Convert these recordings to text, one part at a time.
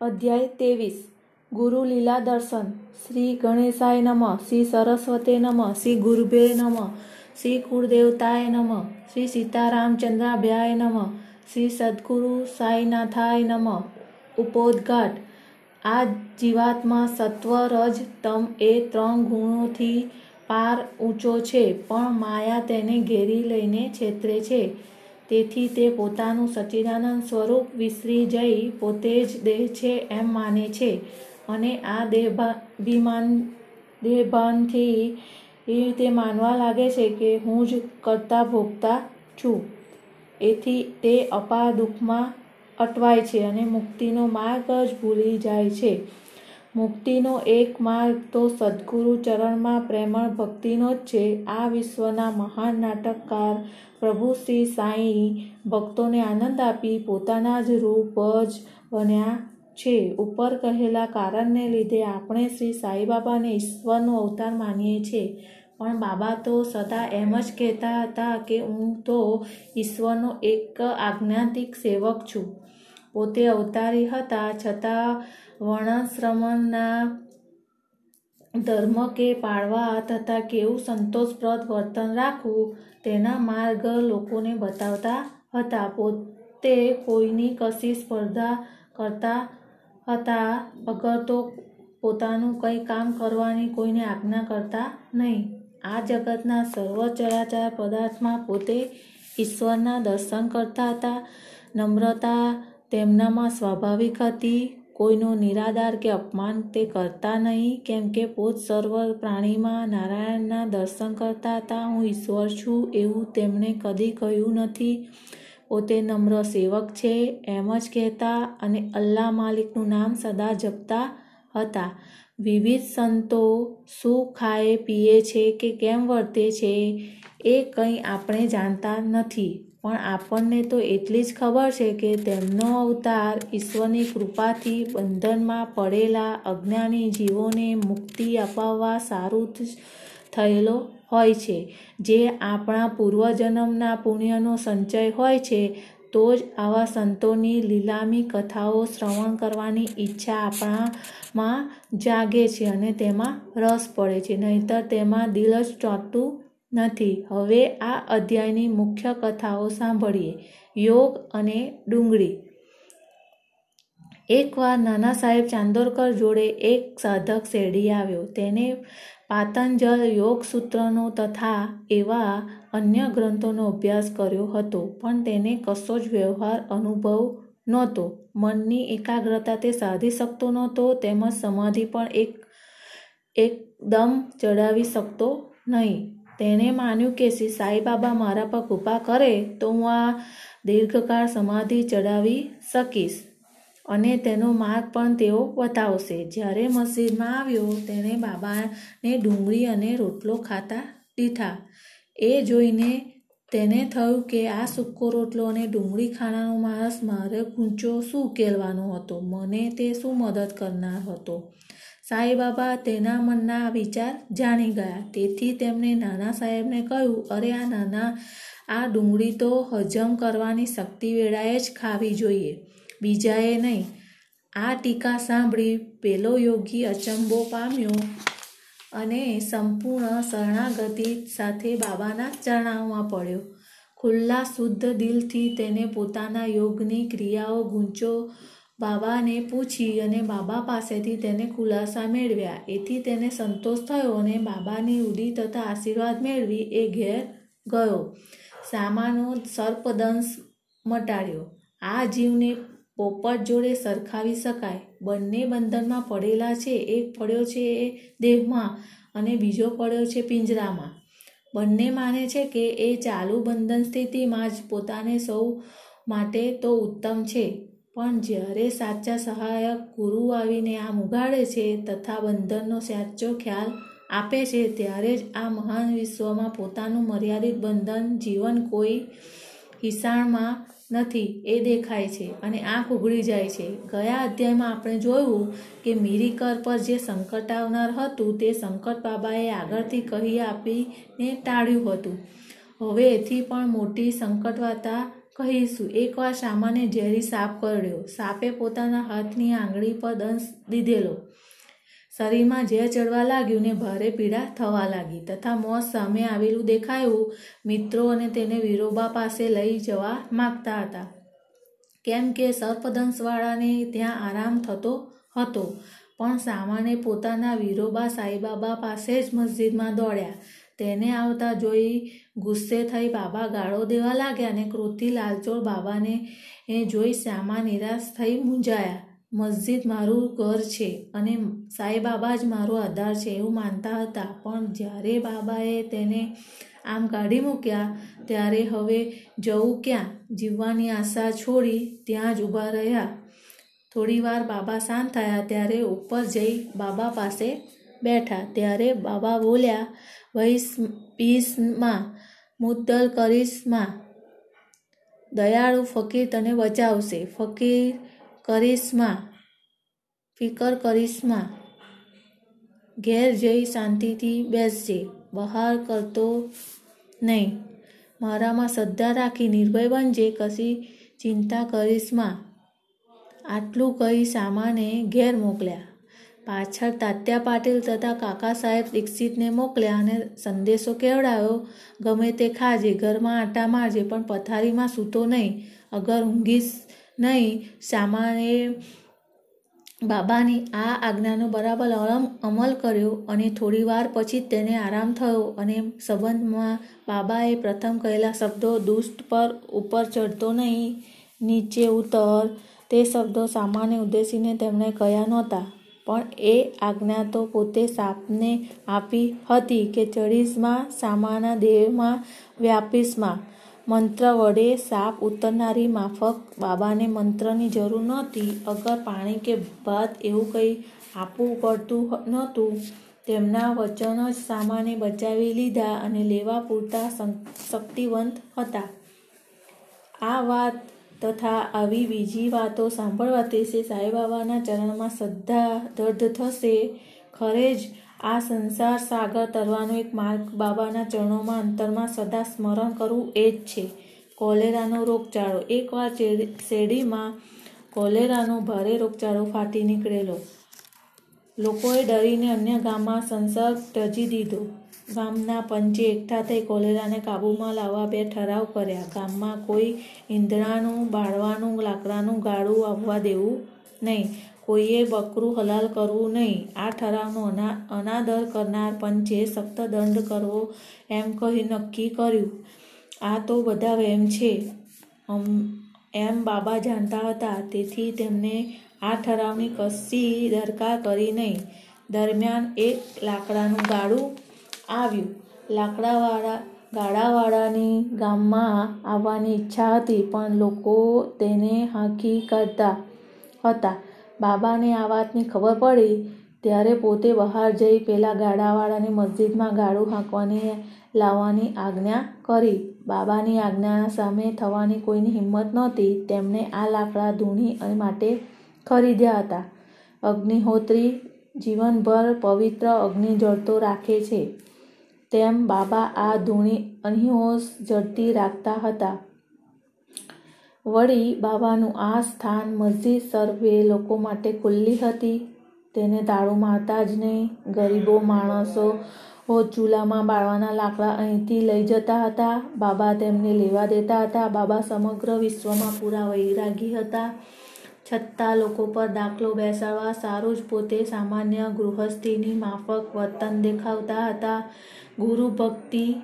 અધ્યાય ત્રેવીસ. ગુરુ લીલા દર્શન શ્રી ગણેશાય નમઃ. શ્રી સરસ્વતે નમઃ. શ્રી ગુરુભે નમઃ. શ્રી કુળદેવતાય નમઃ. શ્રી સીતારામચંદ્રાભ્યાય નમઃ. શ્રી સદગુરુ સાઈનાથાય નમઃ. ઉપોદઘાટ. આ જીવાત્મા સત્વ રજ તમ એ ત્રણ ગુણોથી પાર ઊંચો છે, પણ માયા તેને ઘેરી લઈને છેતરે છે. તેથી તે પોતાનું સચ્ચિદાનંદ સ્વરૂપ વિસરી જઈ પોતે જ દેહ છે એમ માને છે. અને આ દેહાભિમાન દેહભાનથી તે માનવા લાગે છે કે હું જ કરતા ભોગતા છું. એથી તે અપાર દુઃખમાં અટવાય છે અને મુક્તિનો માર્ગ જ ભૂલી જાય છે. મુક્તિનો એક માર્ગ તો સદગુરુ ચરણમાં પ્રેમળ ભક્તિનો જ છે. આ વિશ્વના મહાન નાટકકાર પ્રભુ શ્રી સાંઈ ભક્તોને આનંદ આપી પોતાના જ રૂપ જ બન્યા છે. ઉપર કહેલા કારણને લીધે આપણે શ્રી સાંઈબાબાને ઈશ્વરનો અવતાર માનીએ છીએ. પણ બાબા તો સદા એમ જ કહેતા હતા કે હું તો ઈશ્વરનો એક આજ્ઞાતિક સેવક છું. પોતે અવતારી હતા છતાં વર્ણાશ્રમના ધર્મ કે પાળવા તથા કેવું સંતોષપ્રદ વર્તન રાખવું તેના માર્ગ લોકોને બતાવતા હતા. પોતે કોઈની કશી સ્પર્ધા કરતા હતા અગર તો પોતાનું કંઈ કામ કરવાની કોઈને આજ્ઞા કરતા નહીં. આ જગતના સર્વ પદાર્થમાં પોતે ઈશ્વરના દર્શન કરતા હતા. નમ્રતા તેમનામાં સ્વાભાવિક હતી. કોઈનો નિરાદાર કે અપમાન તે કરતા નહીં, કેમ કે પોત સર્વ પ્રાણીમાં નારાયણના દર્શન કરતા હતા, હું ઈશ્વર છું એવું તેમણે કદી કહ્યું નથી. પોતે નમ્ર સેવક છે, એમ જ કહેતા અને અલ્લાહ માલિકનું નામ સદા જપતા હતા. વિવિધ સંતો શું ખાય, પીએ છે કે કેમ વર્તે છે, એ કંઈ આપણે જાણતા નથી. પણ આપણને તો એટલી જ ખબર છે કે તેમનો અવતાર ઈશ્વરની કૃપાથી બંધનમાં પડેલા અજ્ઞાની જીવોને મુક્તિ અપાવવા સારું થયેલો હોય છે. જે આપણા પૂર્વજન્મના પુણ્યનો સંચય હોય છે, તો જ આવા સંતોની લીલામી કથાઓ શ્રવણ કરવાની ઈચ્છા આપણામાં જાગે છે અને તેમાં રસ પડે છે. નહીતર તેમાં દિલ જ ચોંટતું નથી. હવે આ અધ્યાયની મુખ્ય કથાઓ સાંભળીએ. યોગ અને ડુંગળી. એકવાર નાના સાહેબ ચાંદોરકર જોડે એક સાધક શેરડી આવ્યો. તેને પાતંજલ યોગ સૂત્રનો તથા એવા અન્ય ગ્રંથોનો અભ્યાસ કર્યો હતો, પણ તેને કશો જ વ્યવહાર અનુભવ નહોતો. મનની એકાગ્રતા તે સાધી શકતો નહોતો, તેમજ સમાધિ પણ એક એકદમ ચડાવી શકતો નહીં. તેણે માન્યું કે શ્રી સાંઈબાબા મારા પર કૃપા કરે તો હું આ દીર્ઘકાળ સમાધિ ચડાવી શકીશ. અને તેનો માર્ગ પણ તેઓ બતાવશે. જ્યારે મસ્જિદમાં આવ્યો, તેણે બાબાને ડુંગળી અને રોટલો ખાતા દીધા. એ જોઈને તેને થયું કે આ સૂકો રોટલો અને ડુંગળી ખાનારો માણસ મારે ગુંચો શું ઉકેલવાનો હતો? મને તે શું મદદ કરનાર હતો? સાંઈબાબા તેના મનના વિચાર જાણી ગયા. તેથી તેમણે નાના સાહેબને કહ્યું, અરે આ નાના, આ ડુંગળી તો હજમ કરવાની શક્તિ વેળાએ જ ખાવી જોઈએ. બીજાએ નહીં. આ ટીકા સાંભળી પેલો યોગી અચંબો પામ્યો અને સંપૂર્ણ શરણાગતિ સાથે બાબાના ચરણાવમાં પડ્યો. ખુલ્લા, શુદ્ધ દિલથી તેને પોતાના યોગની ક્રિયાઓ ગૂંચો બાબાને પૂછી અને બાબા પાસેથી તેને ખુલાસા મેળવ્યા. એથી તેને સંતોષ થયો અને બાબાની ઉડી તથા આશીર્વાદ મેળવી એ ઘેર ગયો. સામાનો સર્પદંશ મટાડ્યો. આ જીવને પોપટ જોડે સરખાવી શકાય. બંને બંધનમાં પડેલા છે. એક પડ્યો છે એ દેહમાં અને બીજો પડ્યો છે પિંજરામાં. બંને માને છે કે એ ચાલુ બંધન સ્થિતિમાં જ પોતાને સૌ માટે તો ઉત્તમ છે. પણ જ્યારે સાચા સહાયક ગુરુ આવીને આમ ઉગાડે છે તથા બંધનનો સાચો ખ્યાલ આપે છે, ત્યારે જ આ મહાન વિશ્વમાં પોતાનું મર્યાદિત બંધન જીવન કોઈ હિસાણમાં નથી, એ દેખાય છે અને આંખ ઉઘડી જાય છે. ગયા અધ્યાયમાં આપણે જોયું કે મિરિકર પર જે સંકટ આવનાર હતું, તે સંકટ બાબાએ આગળથી કહી આપીને ટાળ્યું હતું. હવે એથી પણ મોટી સંકટવાર્તા કહીશું એકવાર શામાને ઝેરી સાપ કરડ્યો. સાપે પોતાના હાથની આંગળી પર દંશ દીધેલો. શરીરમાં ઝેર ચડવા લાગ્યું ને ભારે પીડા થવા લાગી. તથા મોત સામે આવેલું દેખાયું, મિત્રો અને તેને વિરોબા પાસે લઈ જવા માગતા હતા. કેમ કે સર્પદંશવાળાને ત્યાં આરામ થતો હતો, પણ સામાને પોતાના વિરોબા સાઈબાબા પાસે જ મસ્જિદમાં દોડ્યા. તેને આવતા જોઈ ગુસ્સે થઈ બાબા ગાળો દેવા લાગ્યા અને ક્રોધથી લાલચોળ બાબાને એ જોઈ શ્યામા નિરાશ થઈ મૂંઝાયા. મસ્જિદ મારું ઘર છે અને સાંઈબાબા જ મારો આધાર છે એવું માનતા હતા. પણ જ્યારે બાબાએ તેને આમ કાઢી મૂક્યા, ત્યારે હવે જવું ક્યાં? જીવવાની આશા છોડી ત્યાં જ ઊભા રહ્યા. થોડીવાર બાબા શાંત થયા, ત્યારે ઉપર જઈ બાબા પાસે બેઠા ત્યારે બાબા બોલ્યા, વૈસ પીસમાં મુદ્દલ કરીશમાં દયાળુ ફકીર તને બચાવશે. ફકીર કરીશમાં ફિકર કરીશમાં ઘેર જઈ શાંતિથી બેસજે. બહાર કરતો નહીં. મારામાં શ્રદ્ધા રાખી નિર્ભય બનજે. કશી ચિંતા કરીશમાં આટલું કહી સામાને ઘેર મોકલ્યા. પાછળ તાત્યા પાટીલ તથા કાકા સાહેબ દીક્ષિતને મોકલ્યા અને સંદેશો કેવડાયો, ગમે તે ખાજે, ઘરમાં આટા મારજે, પણ પથારીમાં સૂતો નહીં, અગર ઊંઘીશ નહીં સામાને બાબાની આ આજ્ઞાનો બરાબર અમલ કર્યો અને થોડી વાર પછી તેને આરામ થયો અને સંબંધમાં બાબાએ પ્રથમ કહેલા શબ્દો દુષ્ટ પર ઉપર ચડતો નહીં, નીચે ઉતર. તે શબ્દો સામાન્ય ઉદ્દેશીને તેમણે કહ્યા નહોતા. પણ એ આજ્ઞા તો પોતે સાપને આપી હતી કે ચડીશમાં સામાના દેહમાં વ્યાપીશમાં. મંત્ર વડે સાપ ઉતરનારી માફક બાબાને મંત્રની જરૂર નહોતી. અગર પાણી કે ભાત એવું કંઈ આપવું પડતું નહોતું, તેમના વચન જ સામાને બચાવી લીધા અને લેવા પૂરતા શક્તિવંત હતા. આ વાત તથા આવી બીજી વાતો સાંભળવાથી શ્રી સાંઈબાબાના ચરણમાં શ્રદ્ધા દર્દ થશે. ખરે જ આ સંસાર સાગર તરવાનો એક માર્ગ બાબાના ચરણોમાં અંતરમાં સદા સ્મરણ કરવું એ જ છે. કોલેરાનો રોગચાળો. એકવાર શેરડીમાં કોલેરાનો ભારે રોગચાળો ફાટી નીકળેલો. લોકોએ ડરીને અન્ય ગામમાં સંસર્ગ ત્યજી દીધો. ગામના પંચે એકઠા થઈ કોલેરાને કાબૂમાં લાવવા બે ઠરાવ કર્યા. ગામમાં કોઈ ઈંધણાનું, બાળવાનું, લાકડાનું ગાળું આવવા દેવું નહીં. કોઈએ બકરું હલાલ કરવું નહીં. આ ઠરાવનો અના, અનાદર કરનાર પંચે સખ્ત દંડ કરવો એમ કહી નક્કી કર્યું. આ તો બધા વહેમ છે. એમ બાબા જાણતા હતા. તેથી તેમને આ ઠરાવની કશી દરકાર કરી નહીં. દરમિયાન એક લાકડાનું ગાડું આવ્યું. લાકડાવાળા ગાડાવાળાની ગામમાં આવવાની ઈચ્છા હતી, પણ લોકો તેને હાંકી કાઢતા હતા. બાબાને આ વાતની ખબર પડી ત્યારે પોતે બહાર જઈ પેલા ગાડાવાળાને મસ્જિદમાં ગાડું હાંકવાની લાવવાની આજ્ઞા કરી. બાબાની આજ્ઞા સામે થવાની કોઈની હિંમત નહોતી. તેમણે આ લાકડા ધૂણી માટે ખરીદ્યા હતા. અગ્નિહોત્રી જીવનભર પવિત્ર અગ્નિ જળતો રાખે છે. તેમ બાબા આ ધૂણી અહિંહોશ જડતી રાખતા હતા. વળી બાબાનું આ સ્થાન મસ્જિદ સર્વે લોકો માટે ખુલ્લી હતી. તેને તાળું મારતા જ નહીં. ગરીબો માણસો ચૂલામાં બાળવાના લાકડા અહીંથી લઈ જતા હતા. બાબા તેમને લેવા દેતા હતા. બાબા સમગ્ર વિશ્વમાં પૂરા વૈરાગી હતા. છતાં લોકો પર દાખલો બેસાડવા સારું જ પોતે સામાન્ય ગૃહસ્થીની માફક વર્તન દેખાવતા હતા. ગુરુ ભક્તિ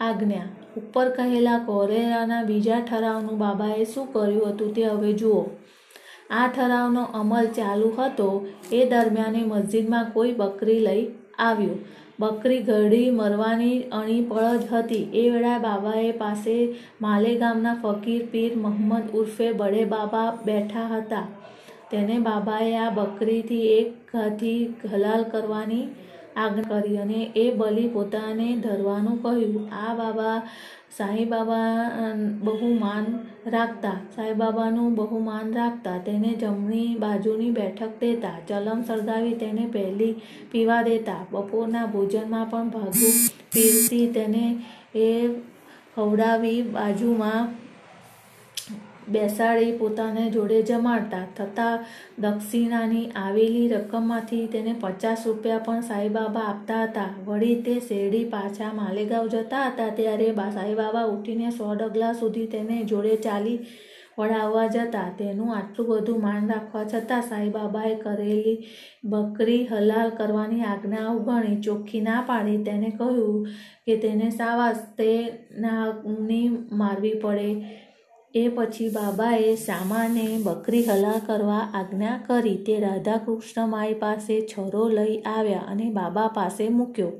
આજ્ઞા. ઉપર કહેલા કોરેરાના બીજા ઠરાવનું બાબાએ શું કર્યું હતું તે હવે જુઓ. આ ઠરાવનો અમલ ચાલુ હતો. એ દરમિયાને મસ્જિદમાં કોઈ બકરી લઈ આવ્યું. બકરી ઘરડી મરવાની અણી પળ હતી. એ વેળા બાબાએ પાસે માલેગામના ફકીર પીર મહમ્મદ ઉર્ફે બડે બાબા બેઠા હતા. તેને બાબાએ આ બકરીથી એક ઘાથી હલાલ કરવાની આજ્ઞા કરી અને એ બલિ પોતાને ધરવાનું કહ્યું. આ બાબા સાંઈબાબા બહુ માન રાખતા. સાંઈબાબાનું બહુ માન રાખતા. તેને જમણી બાજુની બેઠક દેતા. ચલમ સળગાવી તેને પહેલી પીવા દેતા. બપોરના ભોજનમાં પણ ભાગું પીરતી તેને એ ખવડાવી બાજુમાં બેસાડી પોતાને જોડે જમાડતા. થતાં દક્ષિણાની આવેલી રકમમાંથી તેને પચાસ રૂપિયા પણ સાંઈબાબા આપતા હતા. વળી તે શેરડી પાછા માલેગાંવ જતા હતા ત્યારે સાંઈબાબા ઉઠીને સો ડગલા સુધી તેને જોડે ચાલી વળાવવા જતા. તેનું આટલું બધું માન રાખવા છતાં સાંઈબાબાએ કરેલી બકરી હલાલ કરવાની આજ્ઞા અવગણી ચોખ્ખી ના પાડી તેને કહ્યું કે તેને સાવાસ, તે નાની મારવી પડે. એ પછી બાબાએ શામાને બકરી હલાલ કરવા આજ્ઞા કરી તે રાધાકૃષ્ણ માઈ પાસે છરો લઈ આવ્યા અને બાબા પાસે મૂક્યો.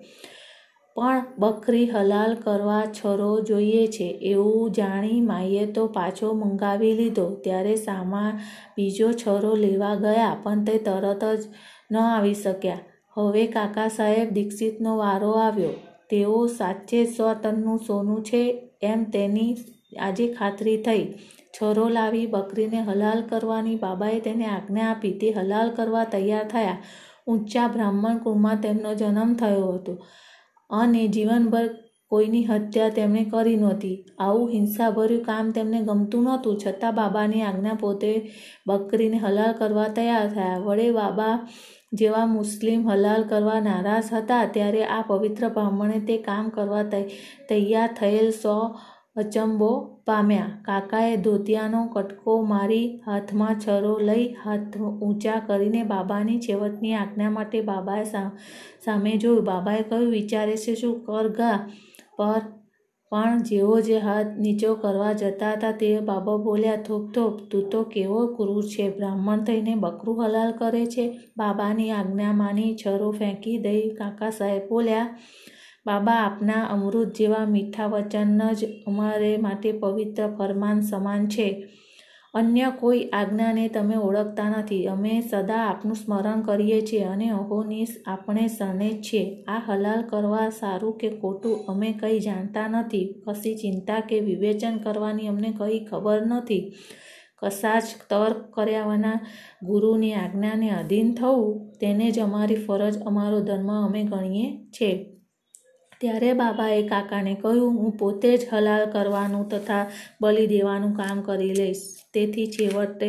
પણ બકરી હલાલ કરવા છરો જોઈએ છે, એવું જાણી માઈએ તો પાછો મંગાવી લીધો. ત્યારે સામા બીજો છરો લેવા ગયા, પણ તે તરત જ ન આવી શક્યા. હવે કાકા સાહેબ દીક્ષિતનો વારો આવ્યો. તેઓ સાચે સો સોનું છે એમ તેની આજે ખાતરી થઈ. છોરો લાવી બકરીને હલાલ કરવાની બાબાએ તેને આજ્ઞા આપી. તે હલાલ કરવા તૈયાર થયા. ઊંચા બ્રાહ્મણ કુળમાં તેમનો જન્મ થયો હતો અને જીવનભર કોઈની હત્યા તેમણે કરી નહોતી. આવું હિંસાભર્યું કામ તેમને ગમતું નહોતું. છતાં બાબાની આજ્ઞા પોતે બકરીને હલાલ કરવા તૈયાર થયા. વડે બાબા જેવા મુસ્લિમ હલાલ કરવા નારાજ હતા, ત્યારે આ પવિત્ર બ્રાહ્મણે તે કામ કરવા તૈયાર થયેલ સો અચંબો પામ્યા. કાકાએ ધોતિયાનો કટકો મારી હાથમાં છરો લઈ હાથ ઊંચા કરીને બાબાની છેવટની આજ્ઞા માટે બાબાએ સામે જોયું. બાબાએ કહ્યું, વિચારે છે શું? કરગા પર, પણ જેવો જે હાથ નીચો કરવા જતા હતા તે બાબા બોલ્યા, થોપ થોપ, તું તો કેવો ક્રૂર છે. બ્રાહ્મણ થઈને બકરું હલાલ કરે છે. બાબાની આજ્ઞા માની છરો ફેંકી દઈ કાકા સાહેબ બોલ્યા બાબા આપના અમૃત જેવા મીઠા વચન જ અમારે માટે પવિત્ર, ફરમાન, સમાન છે. અન્ય કોઈ આજ્ઞાને તમે ઓળખતા નથી. અમે સદા આપનું સ્મરણ કરીએ છીએ અને અહોનીશ આપણે શરણે છીએ. આ હલાલ કરવા સારું કે ખોટું અમે કંઈ જાણતા નથી. કશી ચિંતા કે વિવેચન કરવાની અમને કંઈ ખબર નથી. કશાચ તર્ક કર્યા વિના ગુરુની આજ્ઞાને અધીન થવું, તેને જ અમારી ફરજ, અમારો ધર્મ અમે ગણીએ છીએ. ત્યારે બાબાએ કાકાને કહ્યું, હું પોતે જ હલાલ કરવાનું તથા બલિ દેવાનું કામ કરી લઈશ. તેથી છેવટે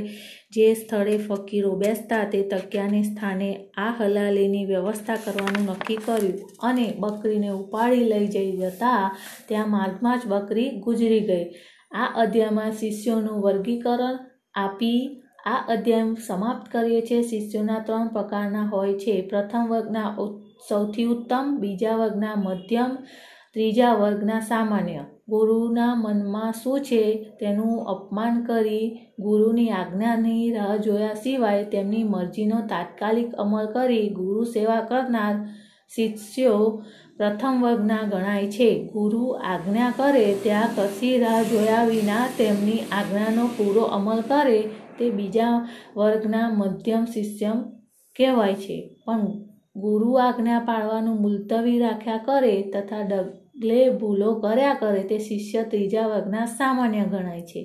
જે સ્થળે ફકીરો બેસતા તે તકિયાને સ્થાને આ હલાલીની વ્યવસ્થા કરવાનું નક્કી કર્યું અને બકરીને ઉપાડી લઈ જઈ જતા ત્યાં માર્ગમાં જ બકરી ગુજરી ગઈ. આ અધ્યાયમાં શિષ્યોનું વર્ગીકરણ આપી આ અધ્યાય સમાપ્ત કરીએ છીએ. શિષ્યોના ત્રણ પ્રકારના હોય છે. પ્રથમ વર્ગના સૌથી ઉત્તમ, બીજા વર્ગના મધ્યમ, ત્રીજા વર્ગના સામાન્ય. ગુરુના મનમાં શું છે તેનું અપમાન કરી ગુરુની આજ્ઞાની રાહ જોયા સિવાય તેમની મરજીનો તાત્કાલિક અમલ કરી ગુરુ સેવા કરનાર શિષ્યો પ્રથમ વર્ગના ગણાય છે. ગુરુ આજ્ઞા કરે ત્યાં કશી રાહ જોયા વિના તેમની આજ્ઞાનો પૂરો અમલ કરે તે બીજા વર્ગના મધ્યમ શિષ્ય કહેવાય છે. પણ ગુરુ આજ્ઞા પાળવાનું મુલતવી રાખ્યા કરે તથા ડગલે ભૂલો કર્યા કરે તે શિષ્ય ત્રીજા વર્ગના સામાન્ય ગણાય છે.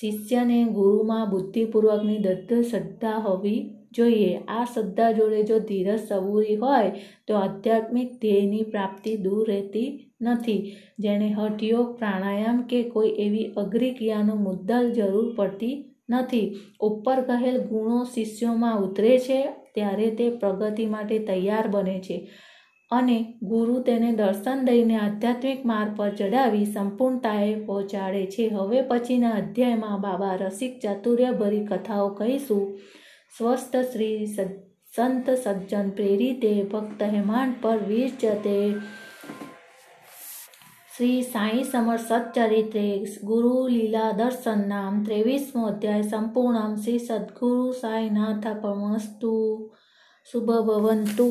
શિષ્યને ગુરુમાં બુદ્ધિપૂર્વકની દદ્ધ શ્રદ્ધા હોવી જોઈએ. આ શ્રદ્ધા જોડે જો ધીરજ સબૂરી હોય તો આધ્યાત્મિક ધ્યેયની પ્રાપ્તિ દૂર રહેતી નથી. જેને હઠયોગ પ્રાણાયામ કે કોઈ એવી અઘરી ક્રિયાનો મુદ્દલ જરૂર પડતી નથી. ઉપર કહેલ ગુણો શિષ્યોમાં ઉતરે છે ત્યારે તે પ્રગતિ માટે તૈયાર બને છે અને ગુરુ તેને દર્શન દઈને આધ્યાત્મિક માર્ગ પર ચડાવી સંપૂર્ણતાએ પહોંચાડે છે. હવે પછીના અધ્યાયમાં બાબા રસિક ચાતુર્યભરી કથાઓ કહીશું. સ્વસ્થ શ્રી સંત સજ્જન પ્રેરિતે ભક્ત હેમાંડ પર વીર જતે શ્રી સાંઈ સમર સચ્ચરિત્રે ગુરુ લીલા દર્શન નામ ત્રેવીસમો અધ્યાય સંપૂર્ણમ શ્રી સદગુરુ સાંઈનાથ પરમસ્તુ શુભ ભવંતુ.